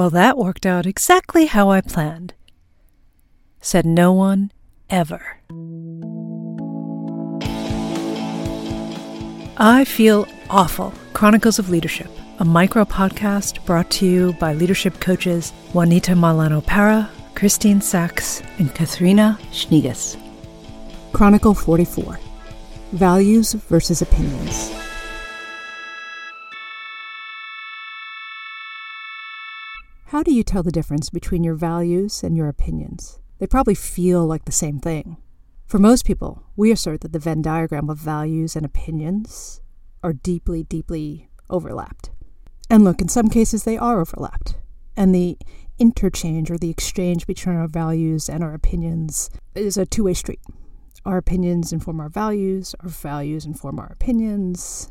Well, that worked out exactly how I planned. Said no one ever. I Feel Awful Chronicles of Leadership, a micro podcast brought to you by leadership coaches Juanita Malano Para, Christine Sachs, and Katharina Schneegas. Chronicle 44 Values versus Opinions. How do you tell the difference between your values and your opinions? They probably feel like the same thing. For most people, we assert that the Venn diagram of values and opinions are deeply, deeply overlapped. And look, in some cases, they are overlapped. And the interchange or the exchange between our values and our opinions is a two way street. Our opinions inform our values, our values inform our opinions,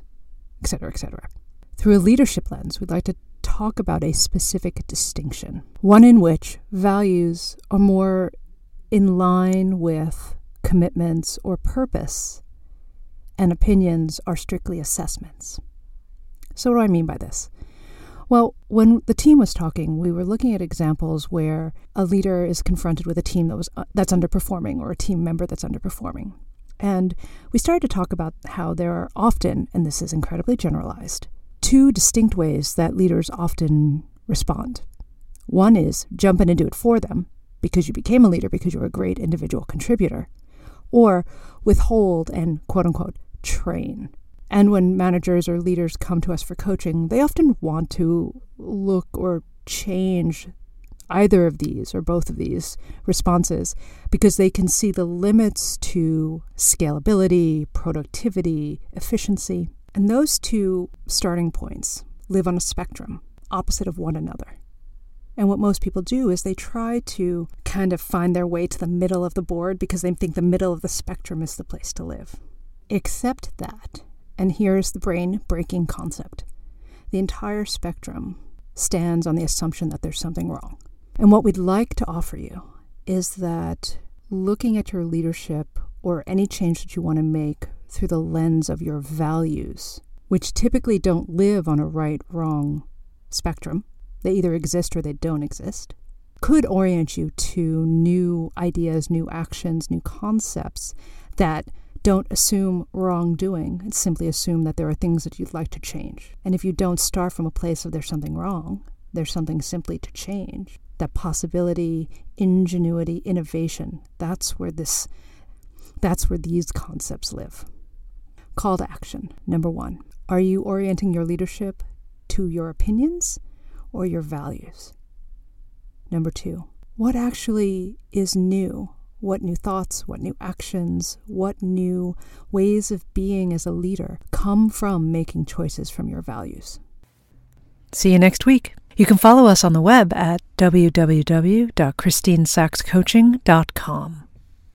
etc., etc. Through a leadership lens, we'd like to talk about a specific distinction, one in which values are more in line with commitments, or purpose, and opinions are strictly assessments. So, what do I mean by this? Well, when the team was talking, we were looking at examples where a leader is confronted with a team that was uh, that's underperforming or a team member that's underperforming. And we started to talk about how there are often, and this is incredibly generalized, two distinct ways that leaders often respond. One is jump in and do it for them because you became a leader because you're a great individual contributor or withhold and quote unquote train. And when managers or leaders come to us for coaching, they often want to look or change either of these or both of these responses because they can see the limits to scalability, productivity, efficiency. And those two starting points live on a spectrum opposite of one another. And what most people do is they try to kind of find their way to the middle of the board because they think the middle of the spectrum is the place to live. Except that, and here's the brain breaking concept the entire spectrum stands on the assumption that there's something wrong. And what we'd like to offer you is that looking at your leadership or any change that you want to make through the lens of your values, which typically don't live on a right wrong spectrum, they either exist or they don't exist, could orient you to new ideas, new actions, new concepts that don't assume wrongdoing. Simply assume that there are things that you'd like to change. And if you don't start from a place of there's something wrong, there's something simply to change, that possibility, ingenuity, innovation, that's where this that's where these concepts live. Call to action. Number 1. Are you orienting your leadership to your opinions or your values? Number two, what actually is new? What new thoughts, what new actions, what new ways of being as a leader come from making choices from your values? See you next week. You can follow us on the web at www.christinesaxcoaching.com.